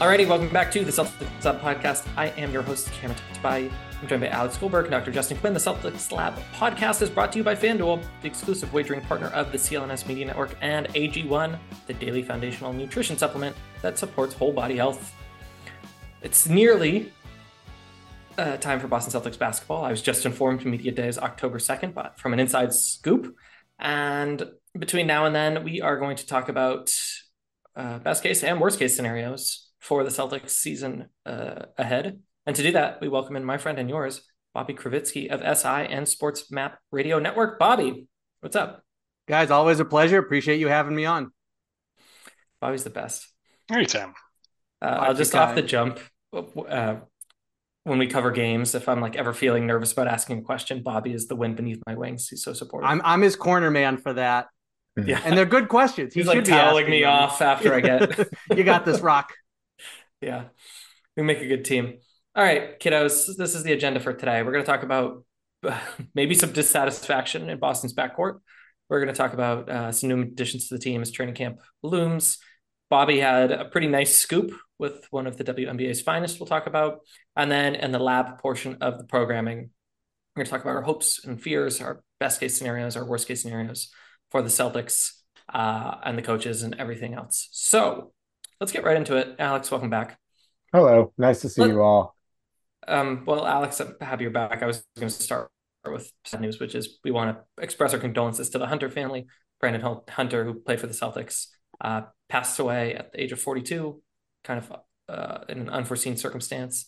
Alrighty, welcome back to the Celtics Lab podcast. I am your host, Cameron Tabay. I'm joined by Alex Goldberg and Dr. Justin Quinn. The Celtics Lab podcast is brought to you by FanDuel, the exclusive wagering partner of the CLNS Media Network and AG1, the daily foundational nutrition supplement that supports whole body health. It's nearly uh, time for Boston Celtics basketball. I was just informed Media Day is October 2nd, but from an inside scoop. And between now and then, we are going to talk about uh, best case and worst case scenarios for the Celtics season uh, ahead. And to do that, we welcome in my friend and yours, Bobby Krivitsky of SI and Sports Map Radio Network. Bobby, what's up? Guys, always a pleasure. Appreciate you having me on. Bobby's the best. Anytime. Uh, I'll just off the jump. Uh, when we cover games, if I'm like ever feeling nervous about asking a question, Bobby is the wind beneath my wings. He's so supportive. I'm I'm his corner man for that. Yeah, and they're good questions. He He's like toweling me them. off after I get. you got this, Rock. Yeah, we make a good team. All right, kiddos, this is the agenda for today. We're going to talk about maybe some dissatisfaction in Boston's backcourt. We're going to talk about uh, some new additions to the team as training camp looms. Bobby had a pretty nice scoop with one of the WNBA's finest, we'll talk about. And then in the lab portion of the programming, we're going to talk about our hopes and fears, our best case scenarios, our worst case scenarios for the Celtics uh, and the coaches and everything else. So let's get right into it. Alex, welcome back. Hello, nice to see Let, you all. Um, well, Alex, I'm happy you're back. I was going to start with sad news, which is we want to express our condolences to the Hunter family. Brandon Hunter, who played for the Celtics, uh, passed away at the age of 42, kind of uh, in an unforeseen circumstance.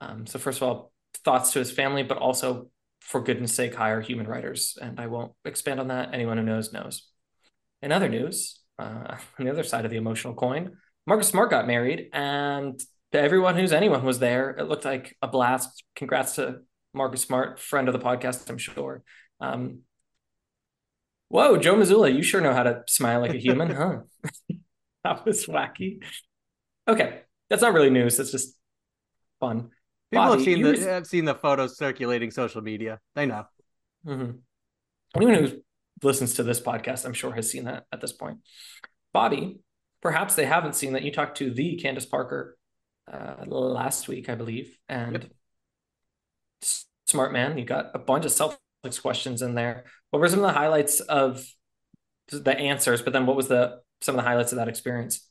Um, so, first of all, thoughts to his family, but also, for goodness sake, hire human writers. And I won't expand on that. Anyone who knows, knows. In other news, uh, on the other side of the emotional coin, Marcus Smart got married, and to everyone who's anyone was there, it looked like a blast. Congrats to Marcus Smart, friend of the podcast, I'm sure. Um, whoa, Joe Mazzulla, you sure know how to smile like a human, huh? that was wacky. Okay, that's not really news. That's just fun. People Bobby, have seen the have seen the photos circulating social media. They know. Mm-hmm. Anyone who listens to this podcast, I'm sure, has seen that at this point. Bobby, perhaps they haven't seen that you talked to the Candace Parker uh, last week, I believe, and yep. smart man, you got a bunch of Celtics questions in there. What were some of the highlights of the answers? But then, what was the some of the highlights of that experience?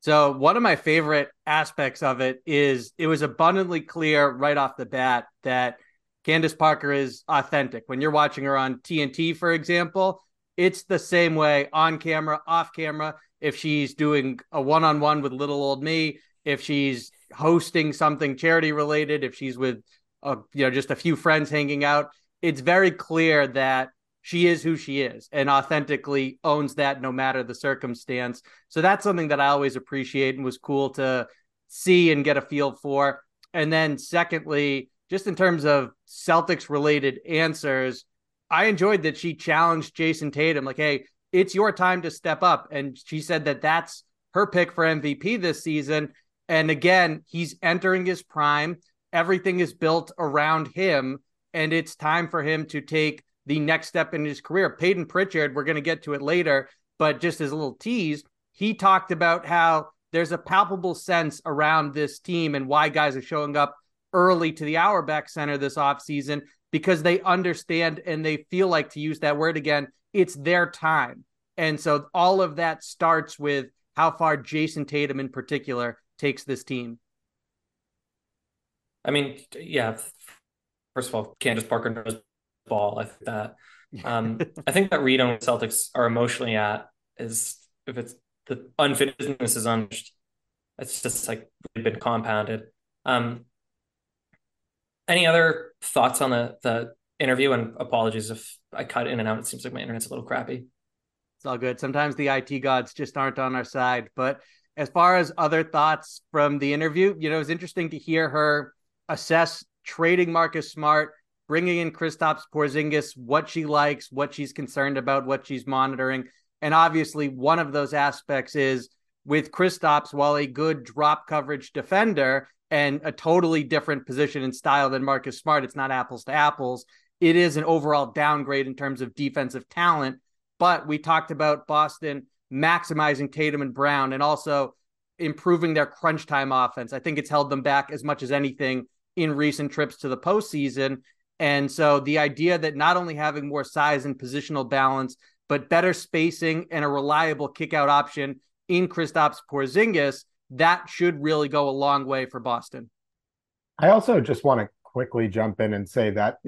So one of my favorite aspects of it is it was abundantly clear right off the bat that Candace Parker is authentic. When you're watching her on TNT, for example, it's the same way on camera, off camera. If she's doing a one on one with little old me, if she's hosting something charity related, if she's with uh, you know just a few friends hanging out, it's very clear that she is who she is and authentically owns that no matter the circumstance. So that's something that I always appreciate and was cool to see and get a feel for. And then secondly, just in terms of Celtics related answers, I enjoyed that she challenged Jayson Tatum, like, hey, it's your time to step up. And she said that that's her pick for MVP this season. And again, he's entering his prime. Everything is built around him. And it's time for him to take the next step in his career. Payton Pritchard, we're going to get to it later, but just as a little tease, he talked about how there's a palpable sense around this team and why guys are showing up early to the Auerbach Center this offseason because they understand and they feel like to use that word again, it's their time. And so all of that starts with how far Jayson Tatum in particular takes this team. I mean, yeah. First of all, Candace Parker knows ball. I think that um, I think that read on Celtics are emotionally at is if it's the unfitness is unfinished, it's just like been compounded. Um, any other thoughts on the the interview? And apologies if I cut in and out. It seems like my internet's a little crappy. It's all good. Sometimes the IT gods just aren't on our side. But as far as other thoughts from the interview, you know, it was interesting to hear her assess trading Marcus Smart, bringing in Kristaps Porzingis, what she likes, what she's concerned about, what she's monitoring. And obviously, one of those aspects is with Kristaps, while a good drop coverage defender and a totally different position and style than Marcus Smart, it's not apples to apples. It is an overall downgrade in terms of defensive talent. But we talked about Boston maximizing Tatum and Brown and also improving their crunch time offense. I think it's held them back as much as anything in recent trips to the postseason. And so the idea that not only having more size and positional balance, but better spacing and a reliable kickout option in Kristaps Porzingis, that should really go a long way for Boston. I also just want to quickly jump in and say that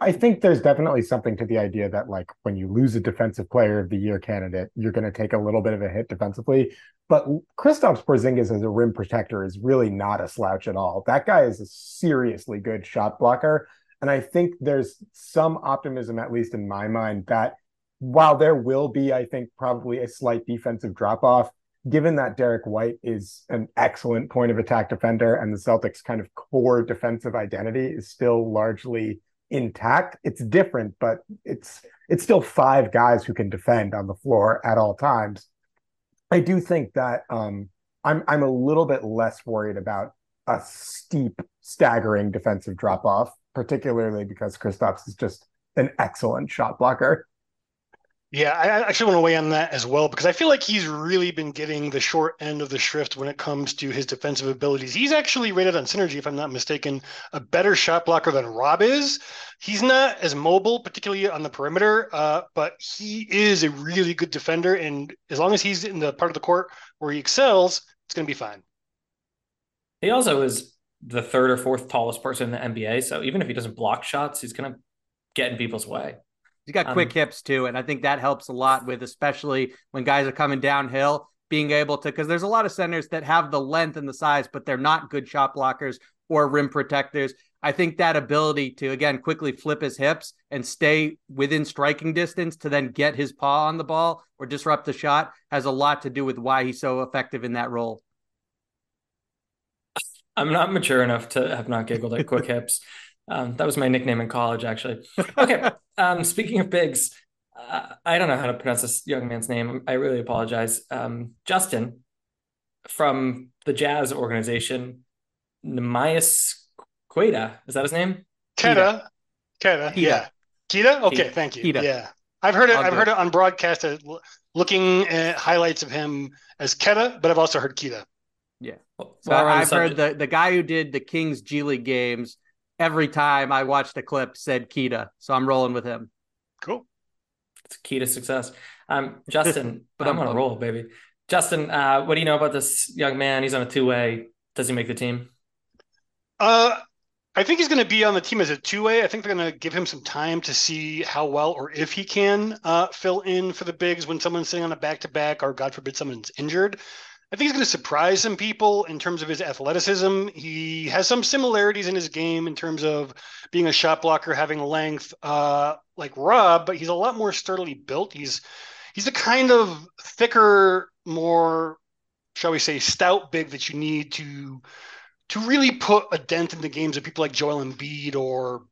I think there's definitely something to the idea that like when you lose a defensive player of the year candidate, you're going to take a little bit of a hit defensively. But Kristaps Porzingis as a rim protector is really not a slouch at all. That guy is a seriously good shot blocker. And I think there's some optimism, at least in my mind, that while there will be, I think, probably a slight defensive drop off, given that Derrick White is an excellent point of attack defender and the Celtics kind of core defensive identity is still largely intact, it's different, but it's it's still five guys who can defend on the floor at all times. I do think that um, I'm I'm a little bit less worried about a steep, staggering defensive drop off particularly because Kristaps is just an excellent shot blocker. Yeah, I actually want to weigh on that as well because I feel like he's really been getting the short end of the shrift when it comes to his defensive abilities. He's actually rated on Synergy, if I'm not mistaken, a better shot blocker than Rob is. He's not as mobile, particularly on the perimeter, uh, but he is a really good defender. And as long as he's in the part of the court where he excels, it's going to be fine. He also is the third or fourth tallest person in the NBA. So even if he doesn't block shots, he's going to get in people's way. He's got quick um, hips too. And I think that helps a lot with, especially when guys are coming downhill, being able to, because there's a lot of centers that have the length and the size, but they're not good shot blockers or rim protectors. I think that ability to, again, quickly flip his hips and stay within striking distance to then get his paw on the ball or disrupt the shot has a lot to do with why he's so effective in that role. I'm not mature enough to have not giggled at quick hips. Um, that was my nickname in college, actually. Okay. Um, speaking of bigs, uh, I don't know how to pronounce this young man's name. I really apologize. Um, Justin from the Jazz organization, Neemias Queta. Is that his name? Queta. Queta. Yeah. Queta. Okay. Queta. Thank you. Queta. Yeah. I've heard it. I've heard it on broadcast. Uh, looking at highlights of him as Queta, but I've also heard Queta. Yeah. So well, I've heard the, the guy who did the Kings G League games every time I watched a clip said Queta. So I'm rolling with him. Cool. It's key to success. Um, Justin, but I'm on a roll, baby. Justin, uh, what do you know about this young man? He's on a two way. Does he make the team? Uh, I think he's going to be on the team as a two way. I think they're going to give him some time to see how well or if he can uh, fill in for the bigs when someone's sitting on a back to back or, God forbid, someone's injured. I think he's going to surprise some people in terms of his athleticism. He has some similarities in his game in terms of being a shot blocker, having length, uh, like Rob, but he's a lot more sturdily built. He's he's the kind of thicker, more, shall we say, stout big that you need to to really put a dent in the games of people like Joel Embiid or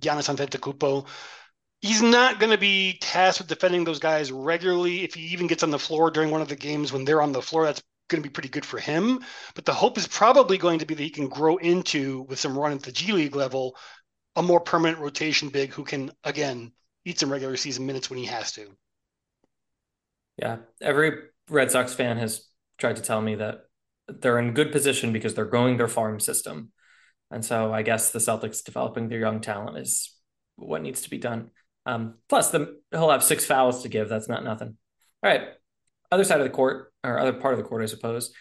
Giannis Antetokounmpo he's not going to be tasked with defending those guys regularly. If he even gets on the floor during one of the games when they're on the floor, that's going to be pretty good for him. But the hope is probably going to be that he can grow into, with some run at the G League level, a more permanent rotation big who can, again, eat some regular season minutes when he has to. Yeah. Every Red Sox fan has tried to tell me that they're in good position because they're growing their farm system. And so I guess the Celtics developing their young talent is what needs to be done. Um, plus, the, he'll have six fouls to give. That's not nothing. All right. Other side of the court, or other part of the court, I suppose.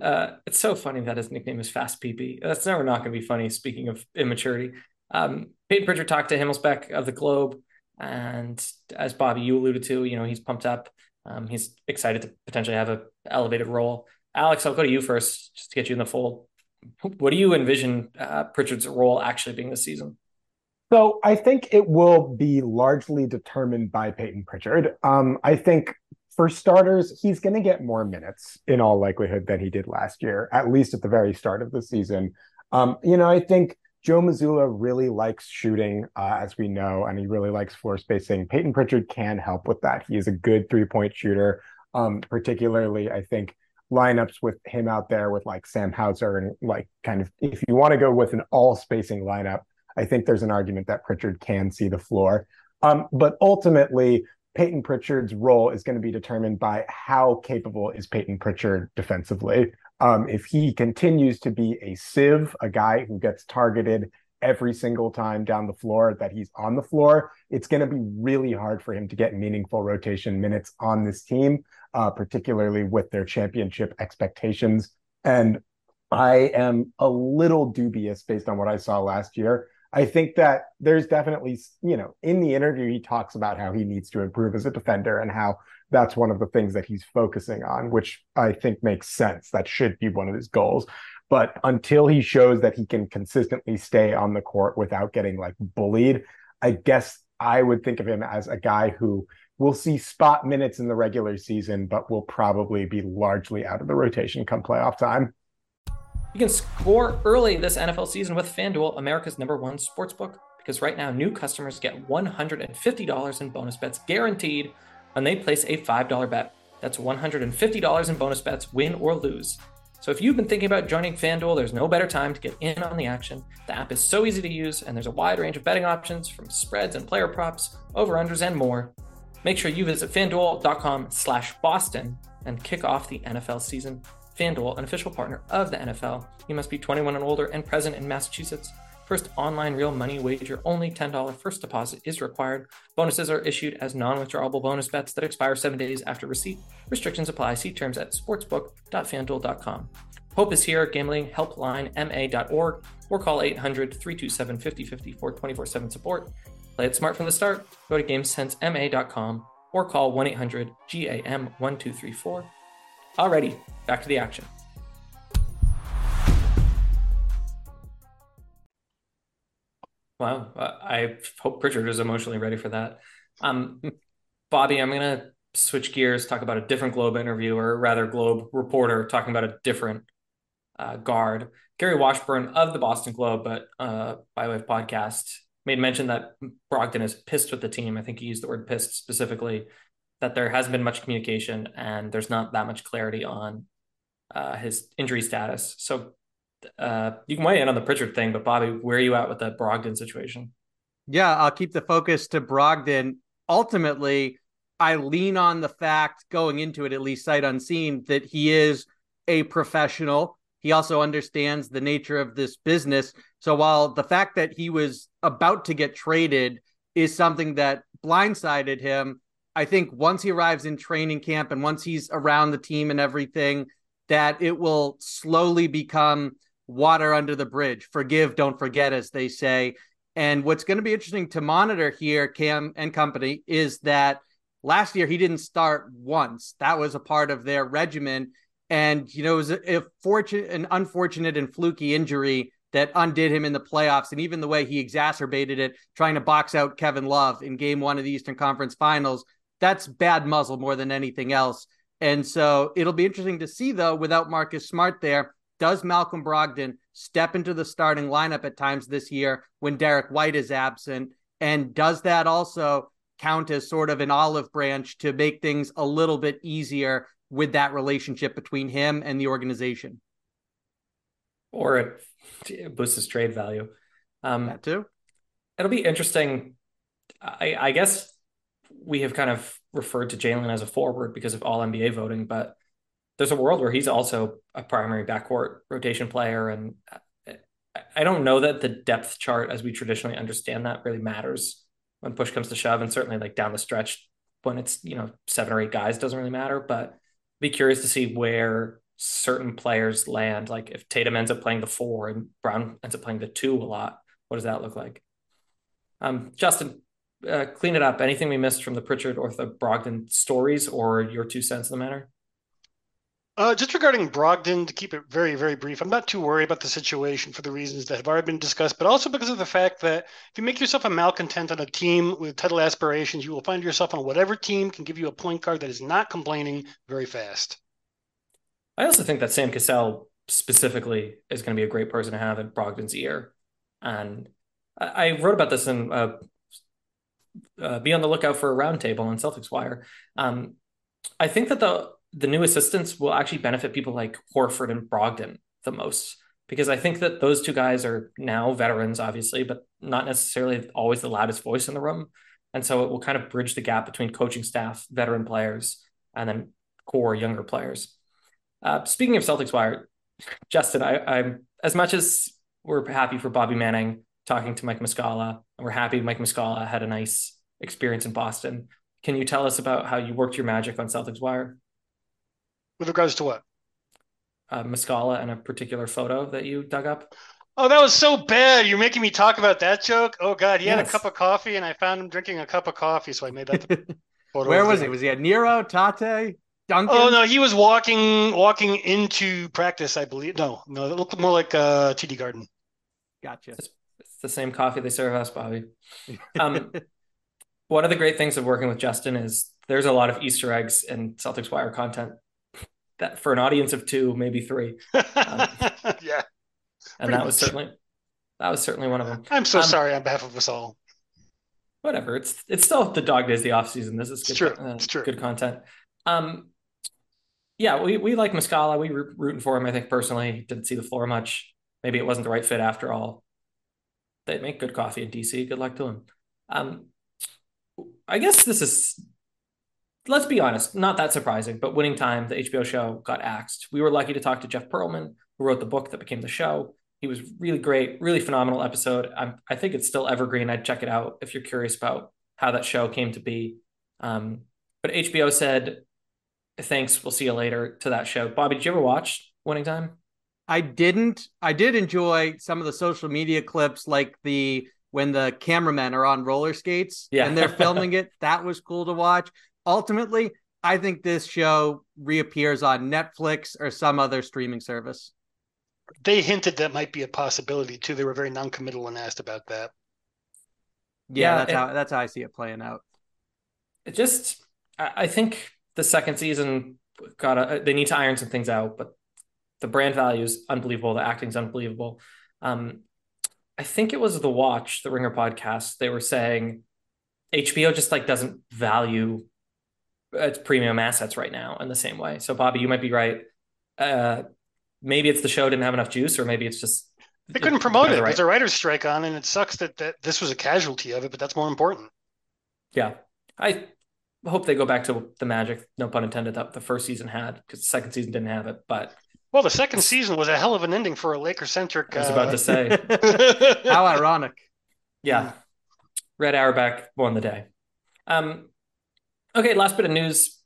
Uh, it's so funny that his nickname is Fast PP. That's never not going to be funny. Speaking of immaturity, um, Payton Pritchard talked to Himmelsbach of the Globe, and as Bobby you alluded to, you know he's pumped up. Um, he's excited to potentially have a elevated role. Alex, I'll go to you first, just to get you in the fold. what do you envision uh, Pritchard's role actually being this season? So I think it will be largely determined by Payton Pritchard. Um, I think for starters, he's going to get more minutes in all likelihood than he did last year, at least at the very start of the season. Um, you know, I think Joe Mazzulla really likes shooting, uh, as we know, and he really likes floor spacing. Payton Pritchard can help with that. He is a good three point shooter. Um, particularly, I think lineups with him out there with like Sam Hauser and like kind of if you want to go with an all spacing lineup, I think there's an argument that Pritchard can see the floor. Um, but ultimately, Payton Pritchard's role is going to be determined by how capable is Payton Pritchard defensively. Um, if he continues to be a sieve, a guy who gets targeted every single time down the floor that he's on the floor, it's going to be really hard for him to get meaningful rotation minutes on this team, uh, particularly with their championship expectations. And I am a little dubious based on what I saw last year I think that there's definitely, you know, in the interview, he talks about how he needs to improve as a defender and how that's one of the things that he's focusing on, which I think makes sense. That should be one of his goals. But until he shows that he can consistently stay on the court without getting like bullied, I guess I would think of him as a guy who will see spot minutes in the regular season, but will probably be largely out of the rotation come playoff time. You can score early this NFL season with FanDuel, America's number one sportsbook, because right now new customers get $150 in bonus bets guaranteed when they place a $5 bet. That's $150 in bonus bets, win or lose. So if you've been thinking about joining FanDuel, there's no better time to get in on the action. The app is so easy to use, and there's a wide range of betting options from spreads and player props, over-unders, and more. Make sure you visit fanduel.com slash Boston and kick off the NFL season FanDuel, an official partner of the NFL. You must be 21 and older and present in Massachusetts. First online real money wager, only $10 first deposit is required. Bonuses are issued as non withdrawable bonus bets that expire seven days after receipt. Restrictions apply. See terms at sportsbook.fanduel.com. Hope is here, gambling helpline ma.org, or call 800 327 5050 for 24 7 support. Play it smart from the start. Go to gamesensema.com or call 1 800 GAM 1234. Alrighty, back to the action. Wow, I hope Pritchard is emotionally ready for that. Um, Bobby, I'm gonna switch gears, talk about a different Globe interview, or rather, Globe reporter talking about a different uh, guard. Gary Washburn of the Boston Globe, but uh, by way of podcast, made mention that Brogdon is pissed with the team. I think he used the word pissed specifically that there hasn't been much communication and there's not that much clarity on uh, his injury status. So uh, you can weigh in on the Pritchard thing, but Bobby, where are you at with the Brogdon situation? Yeah, I'll keep the focus to Brogdon. Ultimately, I lean on the fact going into it, at least sight unseen, that he is a professional. He also understands the nature of this business. So while the fact that he was about to get traded is something that blindsided him, I think once he arrives in training camp and once he's around the team and everything, that it will slowly become water under the bridge. Forgive, don't forget, as they say. And what's going to be interesting to monitor here, Cam and company, is that last year he didn't start once. That was a part of their regimen. And, you know, it was a, a fortunate, an unfortunate and fluky injury that undid him in the playoffs. And even the way he exacerbated it, trying to box out Kevin Love in game one of the Eastern Conference Finals that's bad muzzle more than anything else. And so it'll be interesting to see, though, without Marcus Smart there, does Malcolm Brogdon step into the starting lineup at times this year when Derrick White is absent? And does that also count as sort of an olive branch to make things a little bit easier with that relationship between him and the organization? Or it boosts his trade value. Um, that too. It'll be interesting. I, I guess we have kind of referred to Jaylen as a forward because of all NBA voting, but there's a world where he's also a primary backcourt rotation player. And I don't know that the depth chart, as we traditionally understand that, really matters when push comes to shove. And certainly, like down the stretch, when it's, you know, seven or eight guys, doesn't really matter. But be curious to see where certain players land. Like if Tatum ends up playing the four and Brown ends up playing the two a lot, what does that look like? Um, Justin, uh, clean it up. Anything we missed from the Pritchard or the Brogdon stories, or your two cents in the matter? Uh, just regarding Brogdon, to keep it very, very brief, I'm not too worried about the situation for the reasons that have already been discussed, but also because of the fact that if you make yourself a malcontent on a team with title aspirations, you will find yourself on whatever team can give you a point guard that is not complaining very fast. I also think that Sam Cassell specifically is going to be a great person to have in Brogdon's ear. And I wrote about this in uh, uh, be on the lookout for a roundtable on Celtics Wire. Um, I think that the the new assistants will actually benefit people like Horford and Brogdon the most because I think that those two guys are now veterans, obviously, but not necessarily always the loudest voice in the room. And so it will kind of bridge the gap between coaching staff, veteran players, and then core younger players. Uh, speaking of Celtics Wire, Justin, I, I'm as much as we're happy for Bobby Manning talking to Mike Muscala, and we're happy Mike Muscala had a nice experience in Boston. Can you tell us about how you worked your magic on Celtics Wire? With regards to what? Uh, Muscala and a particular photo that you dug up. Oh, that was so bad. You're making me talk about that joke. Oh God, he yes. had a cup of coffee, and I found him drinking a cup of coffee, so I made that. photo Where was he? Was he at Nero, Tatte, Dunkin? Oh no, he was walking walking into practice, I believe. No, no, it looked more like uh, TD Garden. Gotcha. It's, it's the same coffee they serve us, Bobby. Um, one of the great things of working with Justin is there's a lot of Easter eggs and Celtics Wire content that for an audience of two, maybe three. Um, yeah. And that much. was certainly that was certainly one of them. I'm so um, sorry on behalf of us all. Whatever. It's it's still the dog days, of the off season. This is good, it's true. Uh, it's true. good content. Um, yeah, we we like Muscala. We were rooting for him. I think personally, didn't see the floor much. Maybe it wasn't the right fit after all. They make good coffee in DC. Good luck to them. Um, I guess this is let's be honest, not that surprising, but Winning Time, the HBO show, got axed. We were lucky to talk to Jeff Pearlman, who wrote the book that became the show. He was really great, really phenomenal episode. I'm, i think it's still evergreen. I'd check it out if you're curious about how that show came to be. Um, but HBO said, thanks, we'll see you later to that show. Bobby, did you ever watch Winning Time? I didn't. I did enjoy some of the social media clips, like the when the cameramen are on roller skates yeah. and they're filming it. That was cool to watch ultimately, I think this show reappears on Netflix or some other streaming service. They hinted that might be a possibility too. They were very non-committal when asked about that. Yeah, yeah that's it, how that's how I see it playing out. It just, I think the second season got a, they need to iron some things out, but the brand value is unbelievable. The acting's unbelievable. Um, I think it was the Watch, the Ringer podcast. They were saying HBO just like doesn't value it's premium assets right now in the same way. So Bobby, you might be right. Uh, maybe it's the show didn't have enough juice, or maybe it's just they couldn't promote it. Right. There's a writer's strike on, and it sucks that, that this was a casualty of it, but that's more important. Yeah, I hope they go back to the magic, no pun intended, that the first season had because the second season didn't have it. But well, the second season was a hell of an ending for a Laker centric. I was about to say, how ironic. Yeah, Red Auerbach won the day. Um, Okay, last bit of news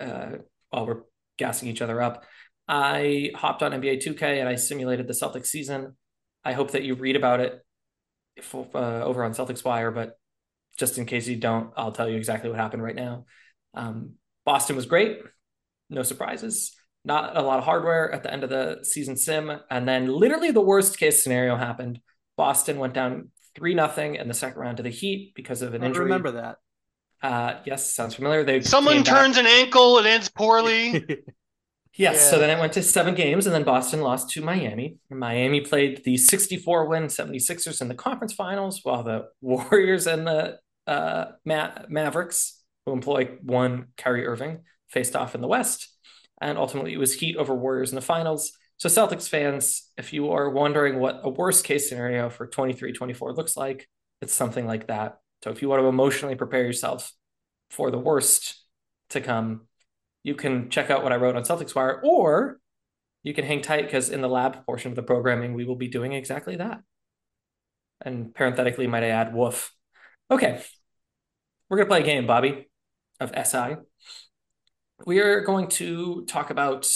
uh, while we're gassing each other up. I hopped on NBA 2K and I simulated the Celtics season. I hope that you read about it if, uh, over on Celtics Wire, but just in case you don't, I'll tell you exactly what happened right now. Um, Boston was great, no surprises. Not a lot of hardware at the end of the season sim, and then literally the worst case scenario happened. Boston went down three nothing in the second round to the Heat because of an injury. I remember that. Uh, yes, sounds familiar. They someone turns back. an ankle, it ends poorly. yes, yeah. so then it went to seven games, and then Boston lost to Miami. Miami played the 64 win 76ers in the conference finals, while the Warriors and the uh, Ma- Mavericks, who employ one Kyrie Irving, faced off in the West. And ultimately, it was Heat over Warriors in the finals. So, Celtics fans, if you are wondering what a worst case scenario for 23 24 looks like, it's something like that. So if you want to emotionally prepare yourself for the worst to come, you can check out what I wrote on Celtics Wire, or you can hang tight because in the lab portion of the programming, we will be doing exactly that. And parenthetically, might I add, woof. Okay, we're going to play a game, Bobby, of SI. We are going to talk about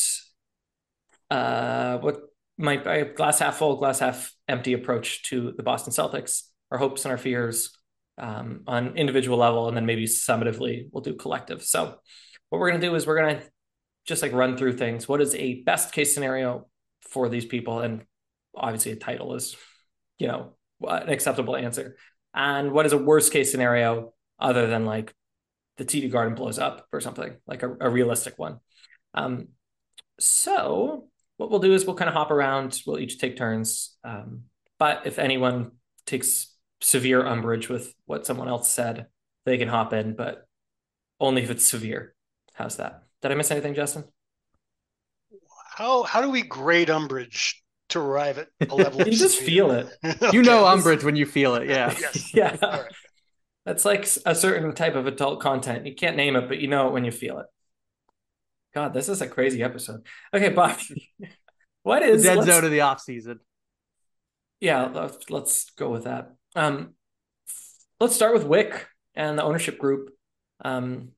uh, what might be glass half full, glass half empty approach to the Boston Celtics, our hopes and our fears, um, on individual level, and then maybe summatively we'll do collective. So what we're going to do is we're going to just like run through things. What is a best case scenario for these people? And obviously, a title is, you know, an acceptable answer. And what is a worst case scenario other than like the TD Garden blows up or something like a, a realistic one? Um, so what we'll do is we'll kind of hop around. We'll each take turns. Um, but if anyone takes severe umbrage with what someone else said, they can hop in, but only if it's severe. How's that? Did I miss anything, Justin? How how do we grade umbrage to arrive at a level? you just feel it. okay. You know umbrage when you feel it. Yeah. yes. Yeah. Right. That's like a certain type of adult content. You can't name it, but you know it when you feel it. God, this is a crazy episode. Okay, Bob, what is dead zone of the off season? Yeah, let's, let's go with that. Um, let's start with Wyc and the ownership group. Um,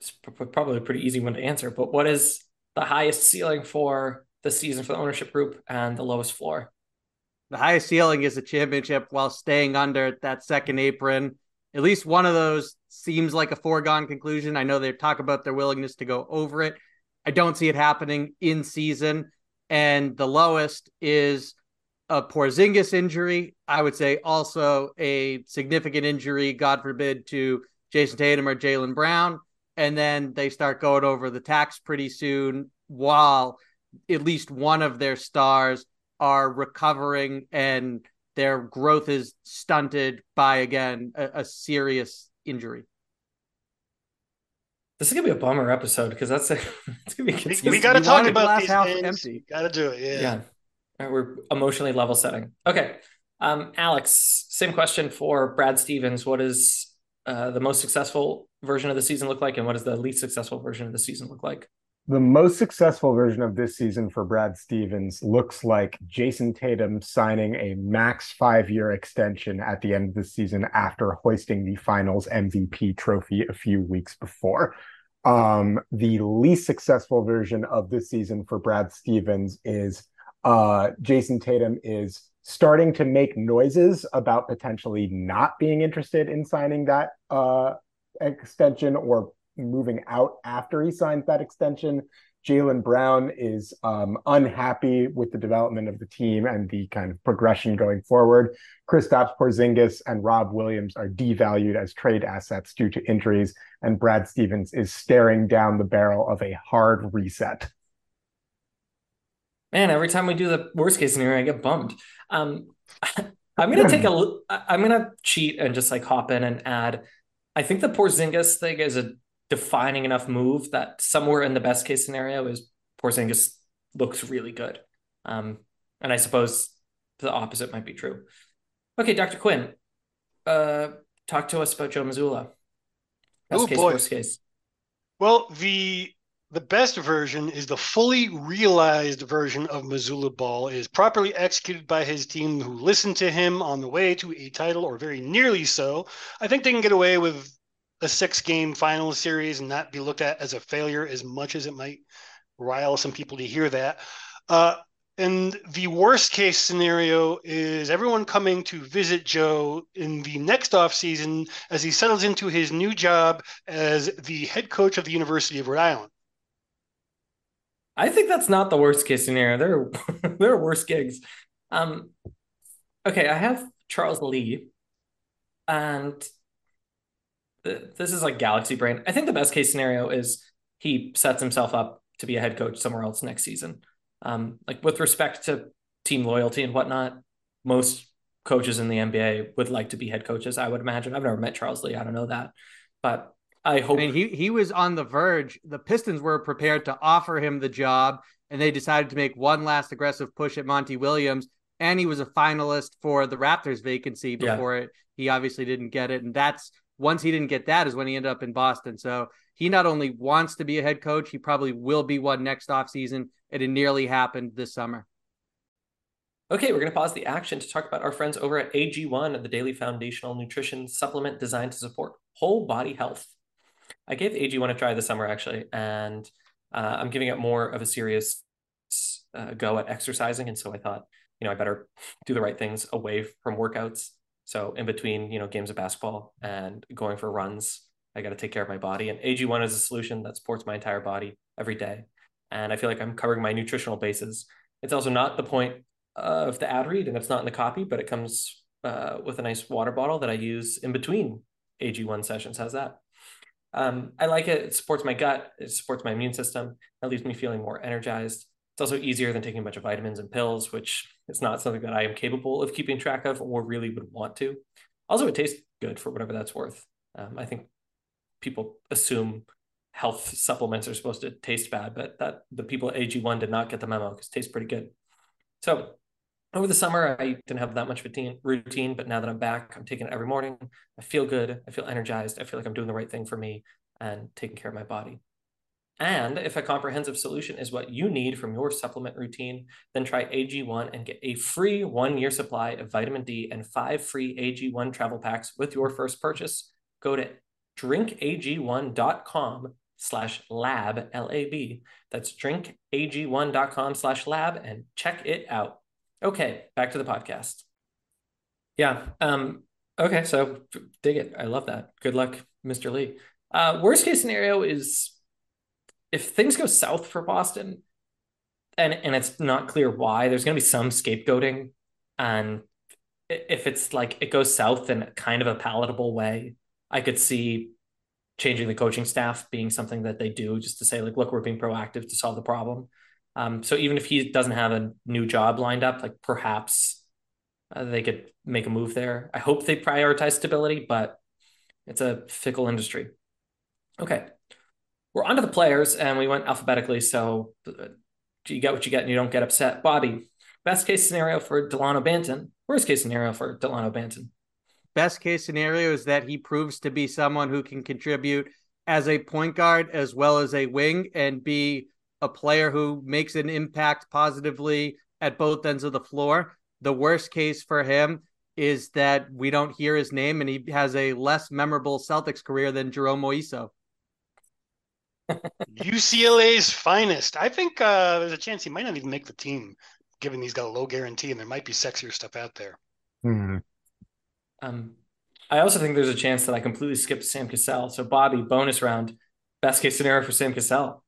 it's probably a pretty easy one to answer, but what is the highest ceiling for the season for the ownership group and the lowest floor? The highest ceiling is a championship while staying under that second apron. At least one of those seems like a foregone conclusion. I know they talk about their willingness to go over it. I don't see it happening in season. And the lowest is a Porzingis injury. I would say also a significant injury, God forbid, to Jayson Tatum or Jaylen Brown. And then they start going over the tax pretty soon while at least one of their stars are recovering and their growth is stunted by, again, a, a serious injury. This is gonna be a bummer episode because that's a, it's gonna be. We, we got to talk about the these things. Empty. Got to do it. Yeah. Yeah. Right, we're emotionally level setting. Okay. Um, Alex, same question for Brad Stevens. What does uh, the most successful version of the season look like, and what does the least successful version of the season look like? The most successful version of this season for Brad Stevens looks like Jayson Tatum signing a max five year extension at the end of the season after hoisting the finals MVP trophy a few weeks before. Um, the least successful version of this season for Brad Stevens is uh, Jayson Tatum is starting to make noises about potentially not being interested in signing that uh, extension or moving out after he signs that extension. Jaylen Brown is um, unhappy with the development of the team and the kind of progression going forward. Kristaps Porzingis and Rob Williams are devalued as trade assets due to injuries, and Brad Stevens is staring down the barrel of a hard reset man, every time we do the worst case scenario, I get bummed. Um, I'm gonna take a. I'm gonna cheat and just like hop in and add. I think the Porzingis thing is a defining enough move that somewhere in the best case scenario is Porzingis looks really good. Um, and I suppose the opposite might be true. Okay, Dr. Quinn, uh, talk to us about Joe Mazzulla. Best oh, case, boy. worst case. Well, the the best version is the fully realized version of Mazzulla Ball is properly executed by his team who listened to him on the way to a title or very nearly so. I think they can get away with a six game final series and not be looked at as a failure as much as it might rile some people to hear that. Uh, and the worst case scenario is everyone coming to visit Joe in the next off season as he settles into his new job as the head coach of the University of Rhode Island. I think that's not the worst case scenario. There are there are worse gigs. Um, okay, I have Charles Lee, and this is like galaxy brain. I think the best case scenario is he sets himself up to be a head coach somewhere else next season. Um, like with respect to team loyalty and whatnot, most coaches in the NBA would like to be head coaches. I would imagine. I've never met Charles Lee. I don't know that, but I hope. I mean, he he was on the verge. The Pistons were prepared to offer him the job, and they decided to make one last aggressive push at Monty Williams. And he was a finalist for the Raptors vacancy before yeah. it. He obviously didn't get it, and that's once he didn't get that is when he ended up in Boston. So he not only wants to be a head coach, he probably will be one next offseason. And it nearly happened this summer. Okay, we're going to pause the action to talk about our friends over at AG1, the daily foundational nutrition supplement designed to support whole body health. I gave AG1 a try this summer actually, and uh, I'm giving it more of a serious uh, go at exercising. And so I thought, you know, I better do the right things away from workouts. So in between, you know, games of basketball and going for runs, I got to take care of my body. And AG1 is a solution that supports my entire body every day. And I feel like I'm covering my nutritional bases. It's also not the point of the ad read and it's not in the copy, but it comes uh, with a nice water bottle that I use in between AG1 sessions. How's that? Um, I like it. It supports my gut. It supports my immune system. It leaves me feeling more energized. It's also easier than taking a bunch of vitamins and pills, which is not something that I am capable of keeping track of or really would want to. Also, it tastes good for whatever that's worth. Um, I think people assume health supplements are supposed to taste bad, but that the people at AG1 did not get the memo because it tastes pretty good. So over the summer, I didn't have that much routine, but now that I'm back, I'm taking it every morning. I feel good. I feel energized. I feel like I'm doing the right thing for me and taking care of my body. And if a comprehensive solution is what you need from your supplement routine, then try AG1 and get a free one year supply of vitamin D and five free AG1 travel packs with your first purchase. Go to drinkag1.com slash lab, L-A-B. That's drinkag1.com slash lab and check it out. Okay, back to the podcast. Yeah. Um, okay, so dig it. I love that. Good luck, Mr. Lee. Uh, worst case scenario is if things go south for Boston, and and it's not clear why, there's going to be some scapegoating, and if it's like it goes south in kind of a palatable way, I could see changing the coaching staff being something that they do just to say like, look, we're being proactive to solve the problem. Um, so even if he doesn't have a new job lined up, like perhaps uh, they could make a move there. I hope they prioritize stability, but it's a fickle industry. Okay, we're onto the players, and we went alphabetically. So uh, you get what you get, and you don't get upset. Bobby, best case scenario for Delano Banton. Worst case scenario for Delano Banton. Best case scenario is that he proves to be someone who can contribute as a point guard as well as a wing and be a player who makes an impact positively at both ends of the floor. The worst case for him is that we don't hear his name and he has a less memorable Celtics career than Jerome Moiso. UCLA's finest. I think uh, there's a chance he might not even make the team, given he's got a low guarantee and there might be sexier stuff out there. Hmm. Um, I also think there's a chance that I completely skipped Sam Cassell. So Bobby, bonus round, best case scenario for Sam Cassell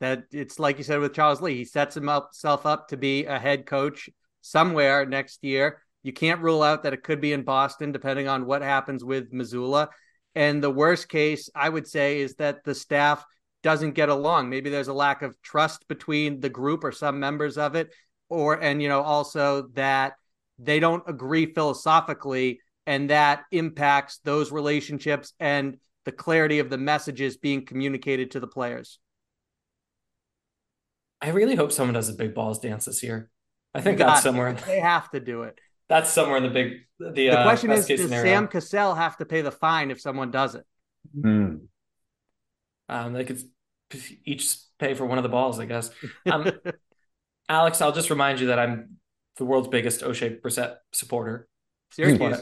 that it's like you said with Charles Lee, he sets himself up to be a head coach somewhere next year. You can't rule out that it could be in Boston, depending on what happens with Mazzulla. And the worst case, I would say, is that the staff doesn't get along. Maybe there's a lack of trust between the group or some members of it, or and you know also that they don't agree philosophically, and that impacts those relationships and the clarity of the messages being communicated to the players. I really hope someone does a big balls dance this year. I think that's somewhere. They have to do it. That's somewhere in the big. The, the uh, question is, does scenario. Sam Cassell have to pay the fine if someone does it? Hmm. Um, they could each pay for one of the balls, I guess. Um, Alex, I'll just remind you that I'm the world's biggest Oshae Brissett supporter. Seriously.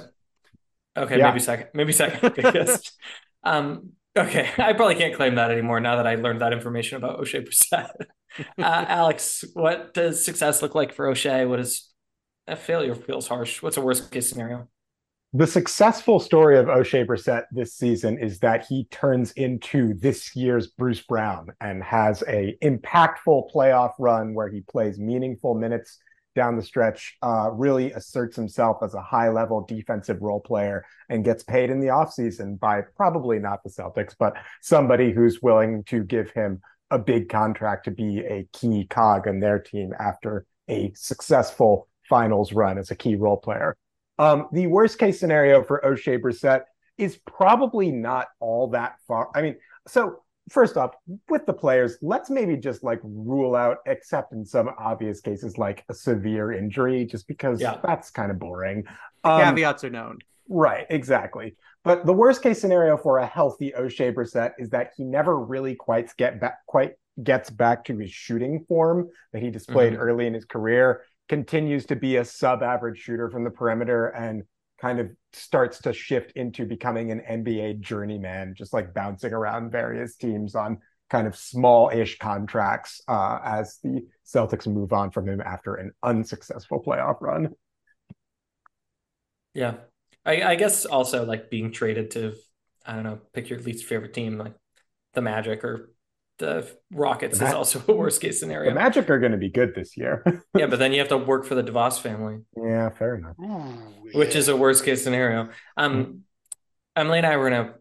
Okay, yeah. maybe second, maybe second biggest. um, okay, I probably can't claim that anymore now that I learned that information about Oshae Brissett. uh, Alex, what does success look like for Oshae? What is a failure feels harsh? What's a worst case scenario? The successful story of Oshae Brissett this season is that he turns into this year's Bruce Brown and has a impactful playoff run where he plays meaningful minutes down the stretch, uh, really asserts himself as a high level defensive role player and gets paid in the offseason by probably not the Celtics, but somebody who's willing to give him a big contract to be a key cog in their team after a successful finals run as a key role player. Um, the worst case scenario for Oshae Brissett is probably not all that far. I mean, so first off, with the players, let's maybe just like rule out, except in some obvious cases like a severe injury, just because yeah. that's kind of boring. Um, caveats are known. Right, exactly. But the worst case scenario for a healthy Oshae Brissett is that he never really quite get back quite gets back to his shooting form that he displayed mm-hmm. early in his career, continues to be a sub-average shooter from the perimeter and kind of starts to shift into becoming an NBA journeyman, just like bouncing around various teams on kind of small-ish contracts uh, as the Celtics move on from him after an unsuccessful playoff run. Yeah, I, I guess also like being traded to, I don't know, pick your least favorite team, like the Magic or the Rockets The is also a worst case scenario. The Magic are going to be good this year. yeah, but then you have to work for the DeVos family, yeah, fair enough. Ooh, which yeah. is a worst case scenario. Um, Emily and I were in a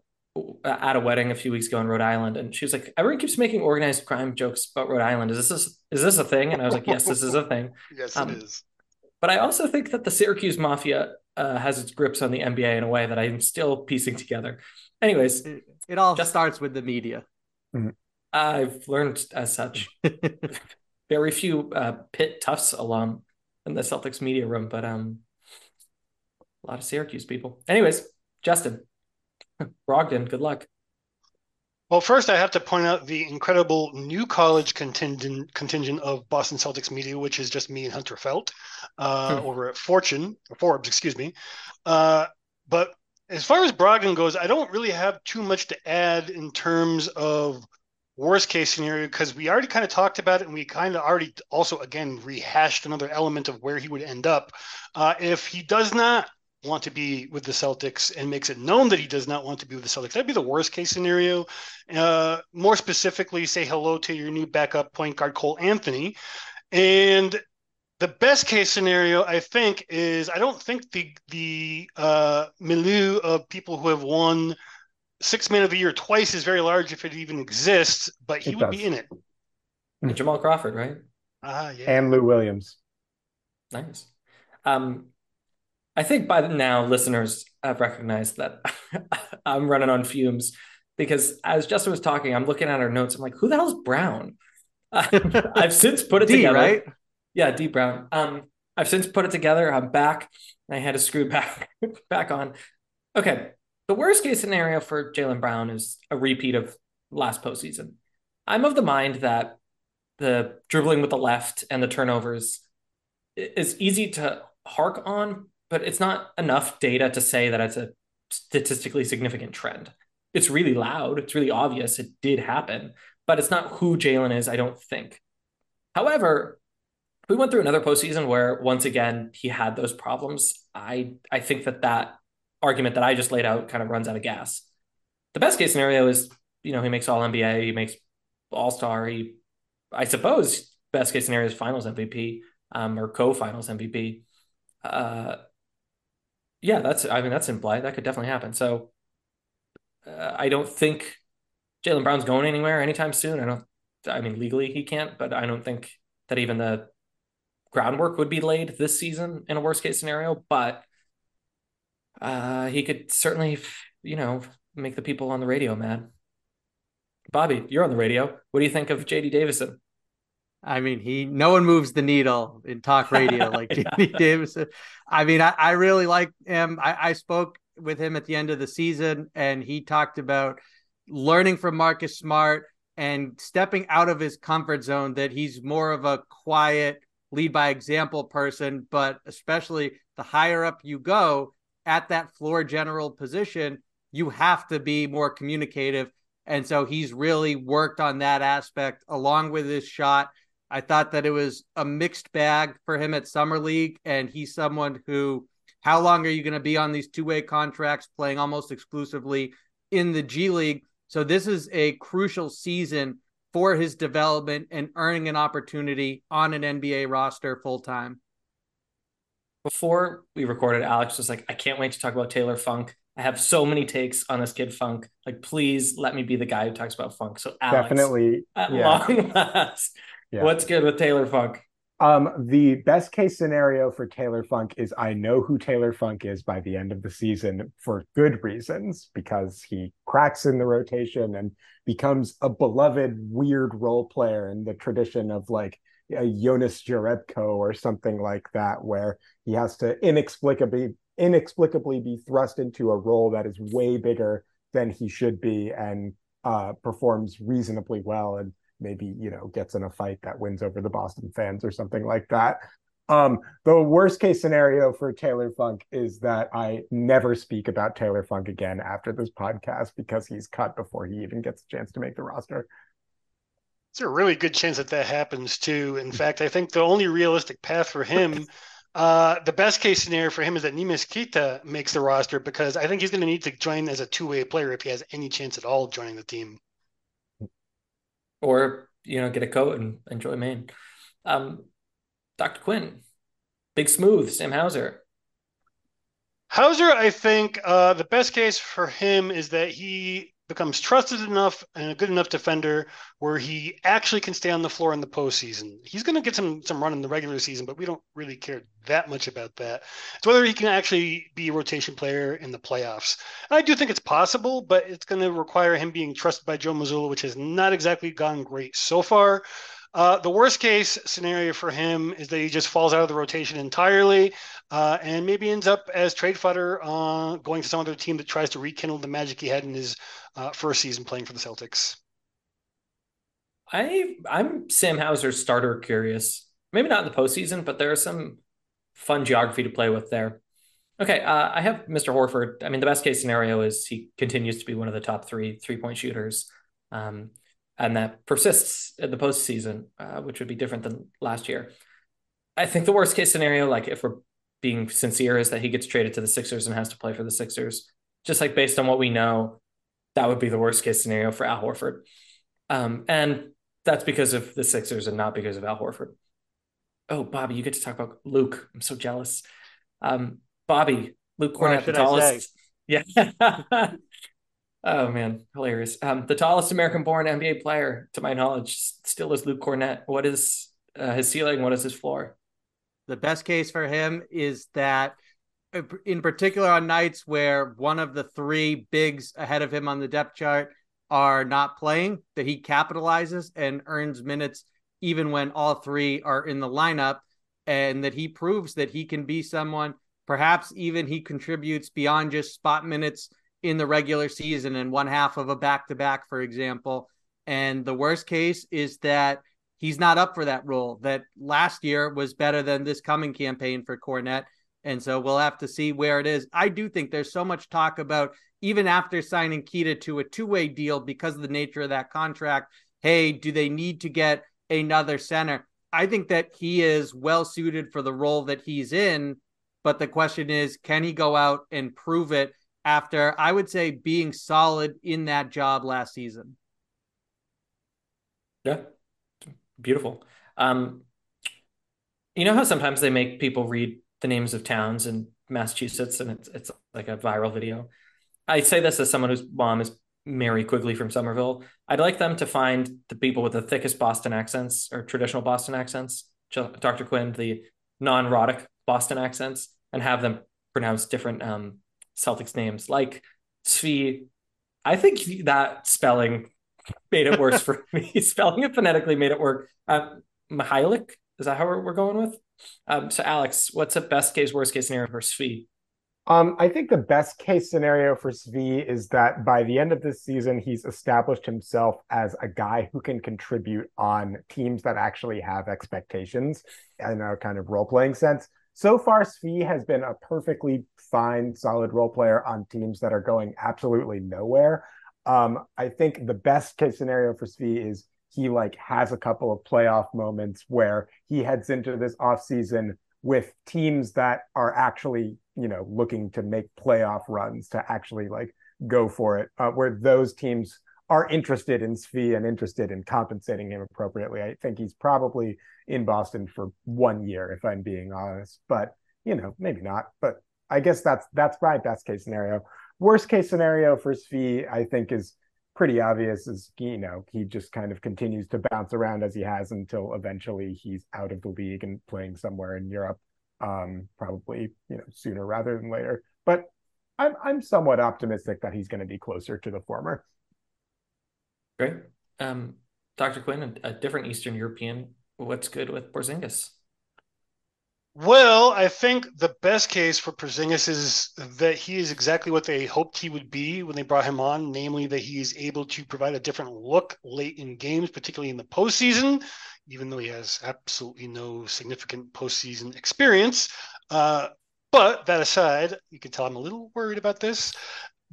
at a wedding a few weeks ago in Rhode Island, and she was like, "Everyone keeps making organized crime jokes about Rhode Island. Is this a, is this a thing?" And I was like, "Yes, this is a thing." yes, um, it is. But I also think that the Syracuse Mafia uh, has its grips on the NBA in a way that I'm still piecing together. Anyways, It, it all Just- starts with the media. I've learned as such. Very few uh, Pitt Tufts alum in the Celtics media room, but um, a lot of Syracuse people. Anyways, Justin, Brogdon, good luck. Well, first I have to point out the incredible new college contingent contingent of Boston Celtics media, which is just me and Hunter Felt uh, Hmm. over at Fortune Forbes, excuse me. Uh, but as far as Brogdon goes, I don't really have too much to add in terms of worst case scenario because we already kind of talked about it and we kind of already also again rehashed another element of where he would end up uh, if he does not want to be with the Celtics and makes it known that he does not want to be with the Celtics. That'd be the worst case scenario. Uh, more specifically, say hello to your new backup point guard Cole Anthony, and the best case scenario, I think, is I don't think the the uh, milieu of people who have won six man of the year twice is very large if it even exists, but he It would does. be in it. Jamal Crawford, right? Ah, yeah. And Lou Williams. Nice. Um, I think by now listeners have recognized that I'm running on fumes because as Justin was talking, I'm looking at our notes. I'm like, who the hell's Brown? I've since put it D, together. right? Yeah, D Brown. Um, I've since put it together. I'm back. I had to screw back back on. Okay. The worst case scenario for Jaylen Brown is a repeat of last postseason. I'm of the mind that the dribbling with the left and the turnovers is easy to hark on, but it's not enough data to say that it's a statistically significant trend. It's really loud. It's really obvious. It did happen, but it's not who Jaylen is, I don't think. However, we went through another postseason where once again he had those problems. I I think that that argument that I just laid out kind of runs out of gas. The best case scenario is you know he makes All NBA, he makes All Star. He I suppose best case scenario is Finals MVP um, or co-Finals MVP. Uh, yeah, that's I mean that's implied. That could definitely happen. So uh, I don't think Jaylen Brown's going anywhere anytime soon. I don't. I mean legally he can't, but I don't think that even the groundwork would be laid this season in a worst case scenario. But uh, he could certainly, you know, make the people on the radio mad. Bobby, you're on the radio. What do you think of JD Davison? I mean, he no one moves the needle in talk radio like Yeah. JD Davison. I mean, I, I really like him. I, I spoke with him at the end of the season, and he talked about learning from Marcus Smart and stepping out of his comfort zone. That he's more of a quiet, lead by example person, but especially the higher up you go at that floor general position, you have to be more communicative. And so he's really worked on that aspect along with his shot. I thought that it was a mixed bag for him at Summer League. And he's someone who, how long are you going to be on these two way contracts playing almost exclusively in the G League? So this is a crucial season for his development and earning an opportunity on an NBA roster full time. Before we recorded, Alex was like, I can't wait to talk about Taylor Funk. I have so many takes on this kid Funk. Like, please let me be the guy who talks about Funk. So Alex, Definitely. at yeah. long last, Yeah. what's good with Taylor Funk? Um, the best case scenario for Taylor Funk is I know who Taylor Funk is by the end of the season for good reasons because he cracks in the rotation and becomes a beloved weird role player in the tradition of like a Jonas Jerebko or something like that, where he has to inexplicably inexplicably be thrust into a role that is way bigger than he should be and uh, performs reasonably well and maybe you know gets in a fight that wins over the Boston fans or something like that. Um, the worst case scenario for Taylor Funk is that I never speak about Taylor Funk again after this podcast because he's cut before he even gets a chance to make the roster. It's a really good chance that that happens too. In fact, I think the only realistic path for him, uh, the best case scenario for him is that Neemias Queta makes the roster because I think he's going to need to join as a two way player if he has any chance at all joining the team. or you know, get a coat and enjoy Maine. Um, Dr. Quinn, Big Smooth, Sam Hauser. Hauser, I think uh, the best case for him is that he becomes trusted enough and a good enough defender where he actually can stay on the floor in the postseason. He's going to get some some run in the regular season, but we don't really care that much about that. It's whether he can actually be a rotation player in the playoffs. And I do think it's possible, but it's going to require him being trusted by Joe Mazzulla, which has not exactly gone great so far. Uh, the worst case scenario for him is that he just falls out of the rotation entirely uh, and maybe ends up as trade fodder uh, going to some other team that tries to rekindle the magic he had in his uh, first season playing for the Celtics. I I'm Sam Hauser's starter curious. Maybe not in the postseason, but there are some fun geography to play with there. Okay, uh, I have Mr. Horford. I mean, the best case scenario is he continues to be one of the top three three point shooters. Um, and that persists in the postseason, uh, which would be different than last year. I think the worst case scenario, like if we're being sincere, is that he gets traded to the Sixers and has to play for the Sixers. Just like based on what we know, that would be the worst case scenario for Al Horford. Um, and that's because of the Sixers and not because of Al Horford. Oh, Bobby, you get to talk about Luke. I'm so jealous. Um, Bobby, Luke Kornet, the tallest. Yeah. Oh man, hilarious. Um, the tallest American-born NBA player, to my knowledge, still is Luke Kornet. What is uh, his ceiling? What is his floor? The best case for him is that, uh, in particular, on nights where one of the three bigs ahead of him on the depth chart are not playing, that he capitalizes and earns minutes even when all three are in the lineup, and that he proves that he can be someone. Perhaps even he contributes beyond just spot minutes in the regular season and one half of a back to back, for example. And the worst case is that he's not up for that role. That last year was better than this coming campaign for Kornet. And so we'll have to see where it is. I do think there's so much talk about even after signing Queta to a two way deal because of the nature of that contract. Hey, do they need to get another center? I think that he is well suited for the role that he's in. But the question is, can he go out and prove it? after I would say being solid in that job last season. Yeah. Beautiful. Um, you know how sometimes they make people read the names of towns in Massachusetts and it's it's like a viral video. I say this as someone whose mom is Mary Quigley from Somerville. I'd like them to find the people with the thickest Boston accents or traditional Boston accents, Dr. Quinn, the non-rhotic Boston accents, and have them pronounce different um, Celtics names like Svi. I think that spelling made it worse for me. spelling it phonetically made it work. Um, Mihailik, is that how we're, we're going with? Um, so, Alex, what's a best case, worst case scenario for Svi? Um, I think the best case scenario for Svi is that by the end of this season, he's established himself as a guy who can contribute on teams that actually have expectations in a kind of role playing sense so far, Svi has been a perfectly fine, solid role player on teams that are going absolutely nowhere. Um, I think the best case scenario for Svi is he like has a couple of playoff moments where he heads into this offseason with teams that are actually, you know, looking to make playoff runs to actually like go for it, uh, where those teams are interested in Svi and interested in compensating him appropriately. I think he's probably in Boston for one year, if I'm being honest. But you know, maybe not. But I guess that's that's my best case scenario. Worst case scenario for Svi, I think, is pretty obvious. Is you know he just kind of continues to bounce around as he has until eventually he's out of the league and playing somewhere in Europe. Um, probably you know sooner rather than later. But I'm I'm somewhat optimistic that he's going to be closer to the former. Great. Um, Dr. Quinn, a, different Eastern European. What's good with Porzingis? Well, I think the best case for Porzingis is that he is exactly what they hoped he would be when they brought him on, namely that he is able to provide a different look late in games, particularly in the postseason, even though he has absolutely no significant postseason experience. Uh, but that aside, you can tell I'm a little worried about this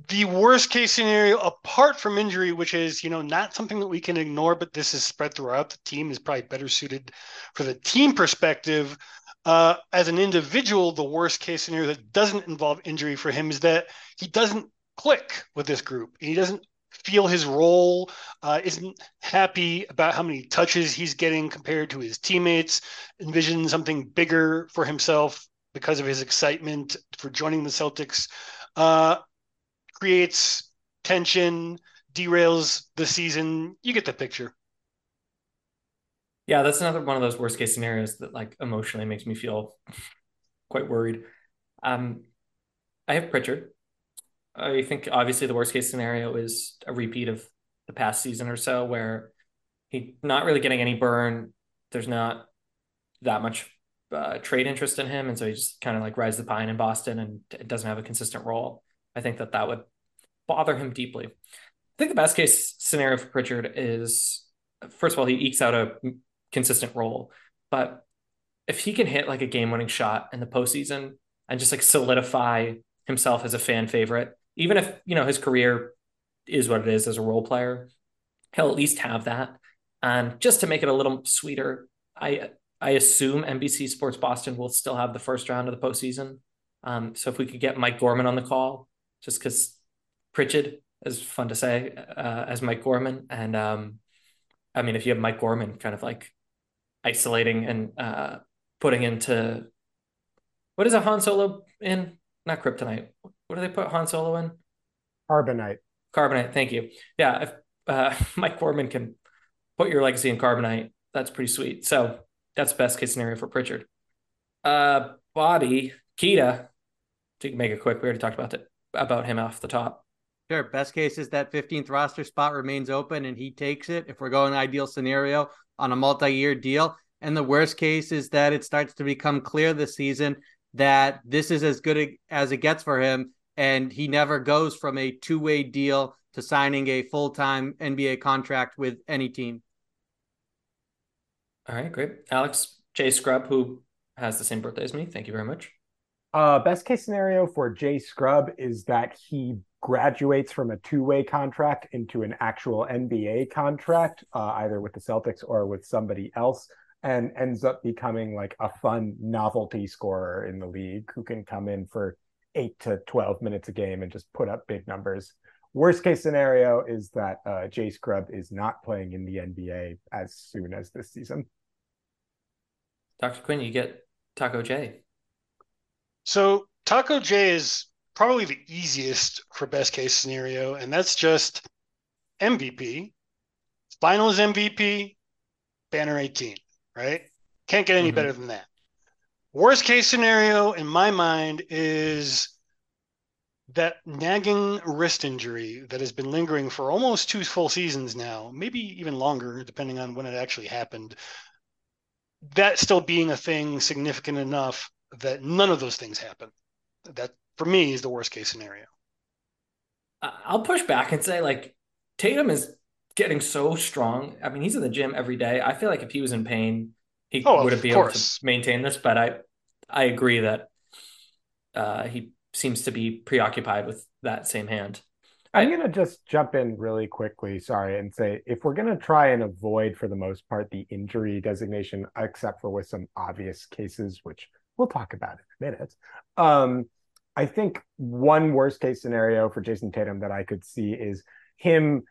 the worst case scenario apart from injury which is you know not something that we can ignore but this is spread throughout the team is probably better suited for the team perspective uh, as an individual the worst case scenario that doesn't involve injury for him is that he doesn't click with this group he doesn't feel his role, uh, isn't happy about how many touches he's getting compared to his teammates, envision something bigger for himself because of his excitement for joining the Celtics, uh, creates tension, derails the season. You get the picture. Yeah, that's another one of those worst case scenarios that like emotionally makes me feel quite worried. Um, I have Pritchard. I think obviously the worst case scenario is a repeat of the past season or so where he's not really getting any burn. There's not that much uh, trade interest in him. And so he just kind of like rides the pine in Boston and doesn't have a consistent role. I think that that would bother him deeply. I think the best case scenario for Pritchard is first of all, he ekes out a consistent role, but if he can hit like a game winning shot in the postseason and just like solidify himself as a fan favorite, even if you know his career is what it is as a role player, he'll at least have that. And just to make it a little sweeter, I I assume NBC Sports Boston will still have the first round of the postseason. Um, so if we could get Mike Gorman on the call, just because Pritchard is fun to say uh, as Mike Gorman, and um, I mean if you have Mike Gorman kind of like isolating and uh, putting into what is a Han Solo in? Not kryptonite. What do they put Han Solo in? Carbonite. Carbonite. Thank you. Yeah, if uh, Mike Gorman can put your legacy in carbonite, that's pretty sweet. So that's best case scenario for Pritchard. Uh, Bobby Queta. To make it quick, we already talked about it about him off the top. Sure. Best case is that 15th roster spot remains open and he takes it. If we're going ideal scenario on a multi-year deal, and the worst case is that it starts to become clear this season that this is as good as it gets for him, and he never goes from a two-way deal to signing a full-time NBA contract with any team. All right, great. Alex Jay Scrubb, who has the same birthday as me. Thank you very much. Uh, best case scenario for Jay Scrubb is that he graduates from a two-way contract into an actual NBA contract, uh, either with the Celtics or with somebody else, and ends up becoming like a fun novelty scorer in the league who can come in for eight to twelve minutes a game and just put up big numbers. Worst case scenario is that uh, Jay Scrubb is not playing in the NBA as soon as this season. Dr. Quinn, you get Taco J. So Taco J is probably the easiest for best case scenario, and that's just MVP, finals MVP, banner 18, right? Can't get any mm-hmm. better than that. Worst case scenario in my mind is that nagging wrist injury that has been lingering for almost two full seasons now, maybe even longer, depending on when it actually happened. That still being a thing significant enough that none of those things happen. That for me is the worst case scenario. I'll push back and say like Tatum is getting so strong. I mean, he's in the gym every day. I feel like if he was in pain, he oh, wouldn't be course. able to maintain this. But I, I agree that uh, he seems to be preoccupied with that same hand. I'm going to just jump in really quickly, sorry, and say if we're going to try and avoid, for the most part, the injury designation, except for with some obvious cases, which we'll talk about in a minute. Um, I think one worst case scenario for Jayson Tatum that I could see is him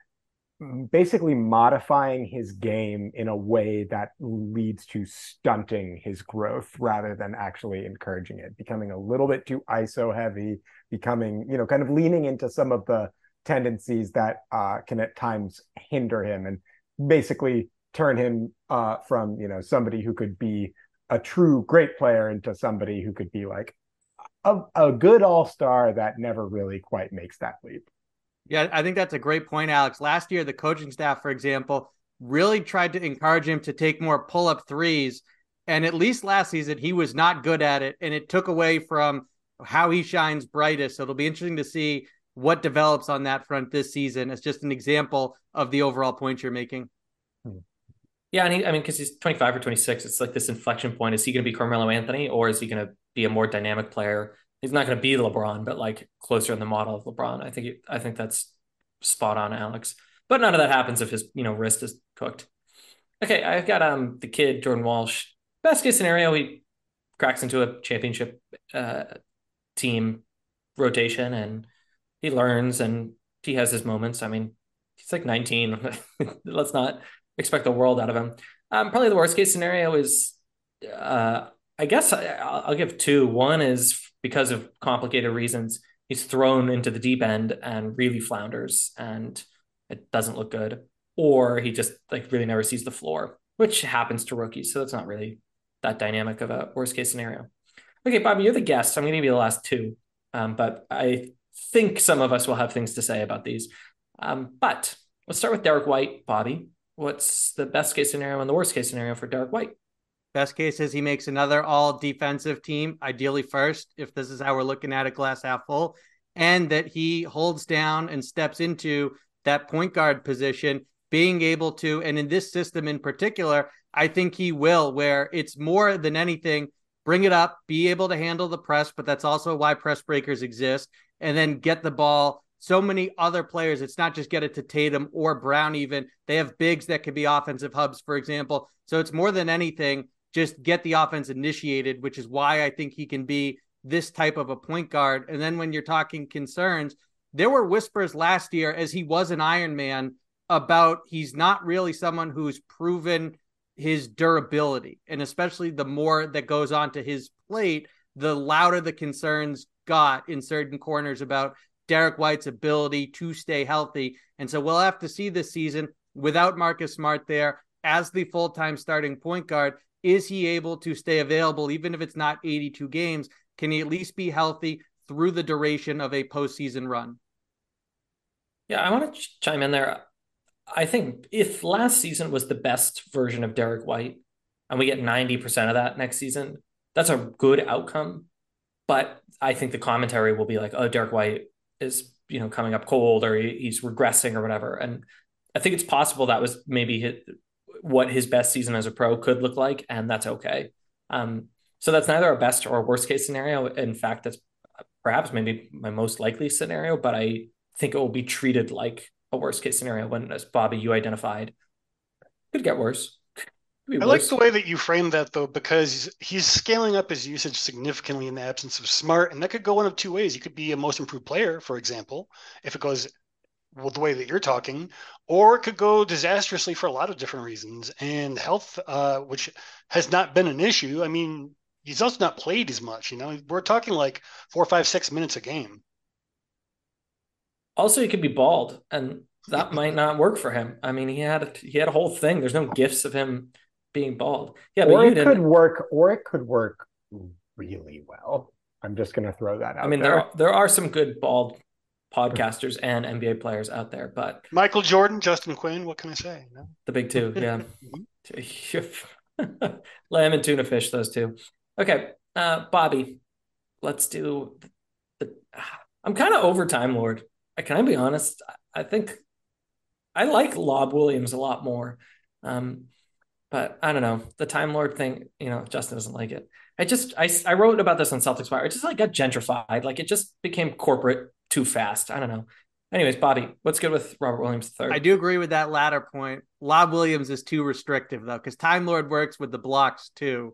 basically modifying his game in a way that leads to stunting his growth rather than actually encouraging it, becoming a little bit too ISO heavy, becoming, you know, kind of leaning into some of the tendencies that uh, can at times hinder him and basically turn him uh, from, you know, somebody who could be a true great player into somebody who could be like a, a good all star that never really quite makes that leap. Yeah, I think that's a great point, Alex. Last year, the coaching staff, for example, really tried to encourage him to take more pull up threes. And at least last season, he was not good at it. And it took away from how he shines brightest. So it'll be interesting to see what develops on that front this season as just an example of the overall point you're making. Hmm. Yeah, and he, I mean, because he's 25 or 26, it's like this inflection point. Is he going to be Carmelo Anthony, or is he going to be a more dynamic player? He's not going to be LeBron, but like closer in the model of LeBron. I think he, I think that's spot on, Alex. But none of that happens if his you know wrist is cooked. Okay, I've got um the kid Jordan Walsh. Best case scenario, he cracks into a championship uh, team rotation and he learns and he has his moments. I mean, he's like 19. Let's not expect the world out of him. Um, probably the worst case scenario is, uh, I guess I, I'll give two. One is because of complicated reasons, he's thrown into the deep end and really flounders, and it doesn't look good. Or he just like really never sees the floor, which happens to rookies. So that's not really that dynamic of a worst case scenario. Okay, Bobby, you're the guest. So I'm going to give you the last two, um, but I think some of us will have things to say about these. Um, but let's start with Derrick White, Bobby. What's the best case scenario and the worst case scenario for Derrick White? Best case is he makes another all defensive team, ideally first, if this is how we're looking at it, glass half full, and that he holds down and steps into that point guard position, being able to, and in this system in particular, I think he will, where it's more than anything, bring it up, be able to handle the press, but that's also why press breakers exist, and then get the ball so many other players. It's not just get it to Tatum or Brown, even. They have bigs that could be offensive hubs, for example. So it's more than anything, just get the offense initiated, which is why I think he can be this type of a point guard. And then when you're talking concerns, there were whispers last year as he was an Iron Man about he's not really someone who's proven his durability. And especially the more that goes on to his plate, the louder the concerns got in certain corners about Derrick White's ability to stay healthy. And so we'll have to see this season without Marcus Smart there as the full time starting point guard. Is he able to stay available, even if it's not 82 games? Can he at least be healthy through the duration of a postseason run? Yeah, I want to ch- chime in there. I think if last season was the best version of Derrick White and we get 90% of that next season, that's a good outcome. But I think the commentary will be like, oh, Derrick White is you know coming up cold or he, he's regressing or whatever. And I think it's possible that was maybe his, what his best season as a pro could look like, and that's okay. Um, so that's neither a best or worst case scenario. In fact, that's perhaps maybe my most likely scenario, but I think it will be treated like a worst case scenario when, as Bobby, you identified, could get worse. I worse. like the way that you frame that though, because he's scaling up his usage significantly in the absence of smart, and that could go one of two ways. He could be a most improved player, for example, if it goes well the way that you're talking, or it could go disastrously for a lot of different reasons. And health, uh, which has not been an issue. I mean, he's also not played as much. You know, we're talking like four, five, six minutes a game. Also, he could be bald, and that might not work for him. I mean, he had a, he had a whole thing. There's no gifts of him being bald. Yeah, or it could work, or it could work really well. I'm just going to throw that out. I mean, there. there are, there are some good bald podcasters and NBA players out there, but Michael Jordan, Justin Quinn, what can I say? No? The big two, yeah. Lamb and tuna fish, those two. Okay, uh, Bobby, let's do. The, I'm kind of over Time Lord. Can I be honest? I think I like Lob Williams a lot more. Um, but I don't know the Time Lord thing. You know, Justin doesn't like it. I just I, I wrote about this on Celtics Wire. It just like got gentrified. Like it just became corporate too fast. I don't know. Anyways, Bobby, what's good with Robert Williams third? I do agree with that latter point. Lob Williams is too restrictive though, because Time Lord works with the blocks too.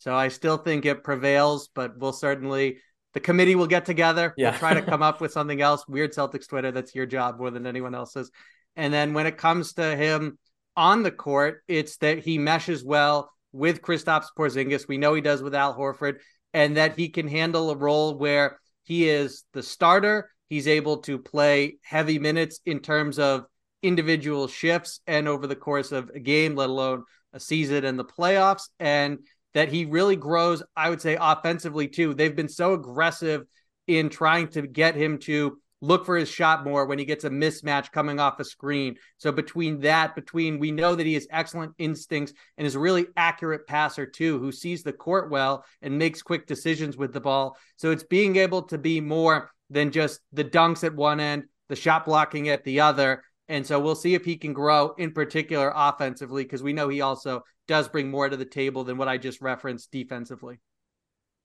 So I still think it prevails, but we'll certainly the committee will get together. Yeah. We'll try to come up with something else. Weird Celtics Twitter. That's your job more than anyone else's. And then when it comes to him on the court, it's that he meshes well with Kristaps Porzingis. We know he does with Al Horford, and that he can handle a role where he is the starter. He's able to play heavy minutes in terms of individual shifts and over the course of a game, let alone a season and the playoffs. And that he really grows, I would say, offensively too. They've been so aggressive in trying to get him to look for his shot more when he gets a mismatch coming off a screen. So between that, between we know that he has excellent instincts and is a really accurate passer too, who sees the court well and makes quick decisions with the ball. So it's being able to be more than just the dunks at one end, the shot blocking at the other. And so we'll see if he can grow in particular offensively, because we know he also does bring more to the table than what I just referenced defensively.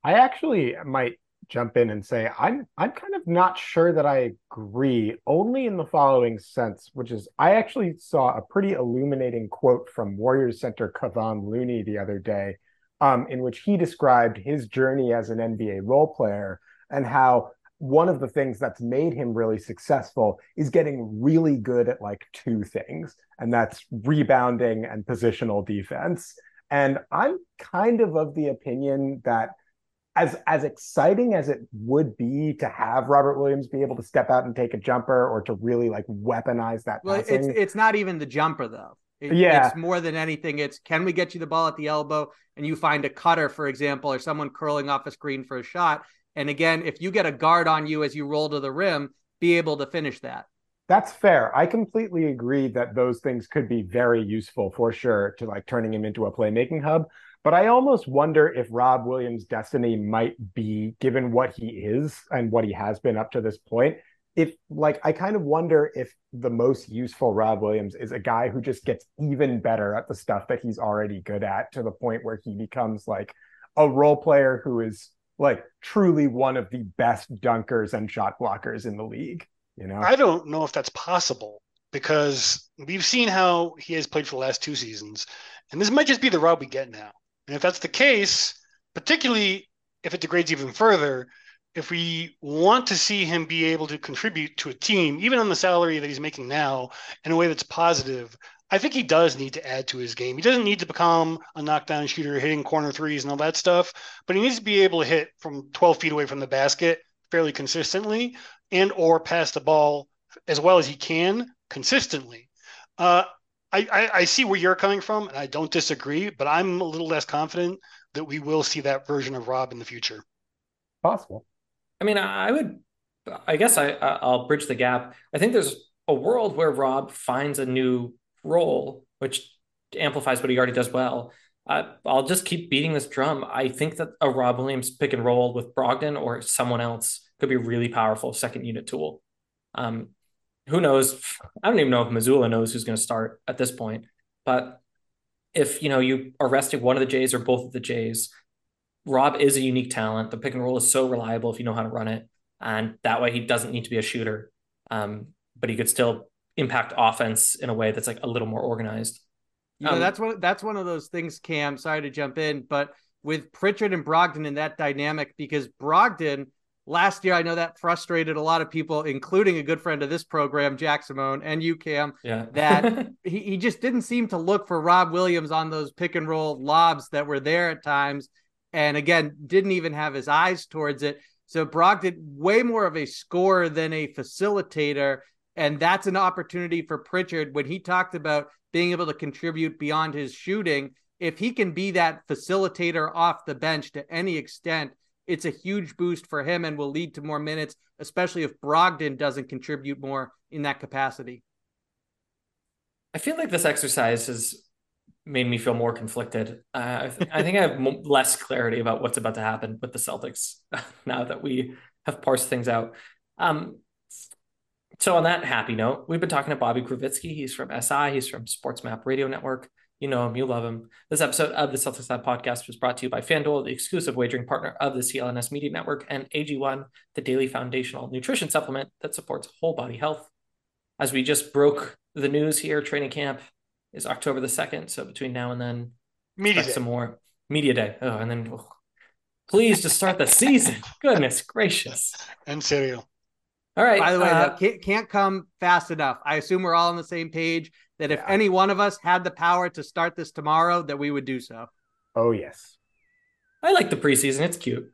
I actually might jump in and say I'm I'm kind of not sure that I agree only in the following sense which is I actually saw a pretty illuminating quote from Warriors center Kevon Looney the other day um, in which he described his journey as an NBA role player and how one of the things that's made him really successful is getting really good at like two things, and that's rebounding and positional defense. And I'm kind of of the opinion that as as exciting as it would be to have Robert Williams be able to step out and take a jumper or to really like weaponize that. Well, passing, it's it's not even the jumper though. It, Yeah. it's more than anything. It's can we get you the ball at the elbow and you find a cutter, for example, or someone curling off a screen for a shot. And again, if you get a guard on you as you roll to the rim, be able to finish that. That's fair. I completely agree that those things could be very useful for sure to like turning him into a playmaking hub. But I almost wonder if Rob Williams' destiny might be, given what he is and what he has been up to this point, if like I kind of wonder if the most useful Rob Williams is a guy who just gets even better at the stuff that he's already good at to the point where he becomes like a role player who is like truly one of the best dunkers and shot blockers in the league. You know, I don't know if that's possible because we've seen how he has played for the last two seasons, and this might just be the route we get now. And if that's the case, particularly if it degrades even further, if we want to see him be able to contribute to a team, even on the salary that he's making now, in a way that's positive, I think he does need to add to his game. He doesn't need to become a knockdown shooter, hitting corner threes and all that stuff, but he needs to be able to hit from 12 feet away from the basket fairly consistently and or pass the ball as well as he can consistently. Uh, I, I, I see where you're coming from, and I don't disagree, but I'm a little less confident that we will see that version of Rob in the future. possible. I mean, I would, I guess I I'll bridge the gap. I think there's a world where Rob finds a new role, which amplifies what he already does well. I, I'll just keep beating this drum. I think that a Rob Williams pick and roll with Brogdon or someone else could be a really powerful second unit tool. Um, who knows? I don't even know if Mazzulla knows who's going to start at this point. But if you know you are resting one of the Jays or both of the Jays, Rob is a unique talent. The pick and roll is so reliable if you know how to run it, and that way he doesn't need to be a shooter, um, but he could still impact offense in a way that's like a little more organized. You know, Um, that's one that's one of those things, Cam. Sorry to jump in, but with Pritchard and Brogdon in that dynamic, because Brogdon last year, I know that frustrated a lot of people, including a good friend of this program, Jack Simone, and you, Cam. Yeah, That he, he just didn't seem to look for Rob Williams on those pick and roll lobs that were there at times. And again, didn't even have his eyes towards it. So Brogdon, way more of a scorer than a facilitator. And that's an opportunity for Pritchard when he talked about being able to contribute beyond his shooting. If he can be that facilitator off the bench to any extent, it's a huge boost for him and will lead to more minutes, especially if Brogdon doesn't contribute more in that capacity. I feel like this exercise has made me feel more conflicted. Uh, I, th- I think I have mo- less clarity about what's about to happen with the Celtics now that we have parsed things out. Um, so on that happy note, we've been talking to Bobby Krivitsky. He's from SI. He's from Sports Map Radio Network. You know him, you love him. This episode of the Celtics Lab podcast was brought to you by FanDuel, the exclusive wagering partner of the CLNS Media Network, and AG1, the daily foundational nutrition supplement that supports whole body health. As we just broke the news here, training camp is October the 2nd. So between now and then, Media some more media day. Oh, and then oh, please just start the season. Goodness gracious. and cereal. All right. By the way, uh, that can't, can't come fast enough. I assume we're all on the same page that if Yeah. any one of us had the power to start this tomorrow, that we would do so. Oh yes. I like the preseason. It's cute.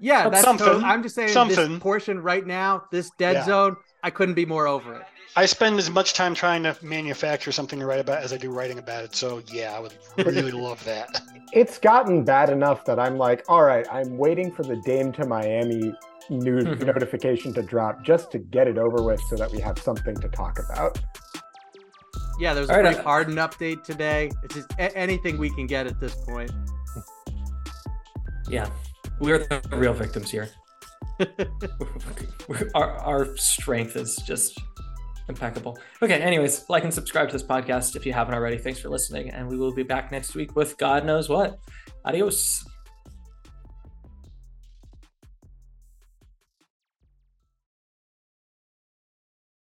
Yeah, But that's something- tot- I'm just saying something. this portion right now, this dead Yeah. zone, I couldn't be more over it. I spend as much time trying to manufacture something to write about as I do writing about it. So yeah, I would really love that. It's gotten bad enough that I'm like, all right, I'm waiting for the Dame to Miami new mm-hmm. notification to drop just to get it over with so that we have something to talk about. Yeah, there's a right, uh, Harden update today. It's just a- anything we can get at this point. Yeah. We're the real victims here. Our, our strength is just impeccable. Okay, anyways, like and subscribe to this podcast if you haven't already. Thanks for listening, and we will be back next week with God knows what. Adios.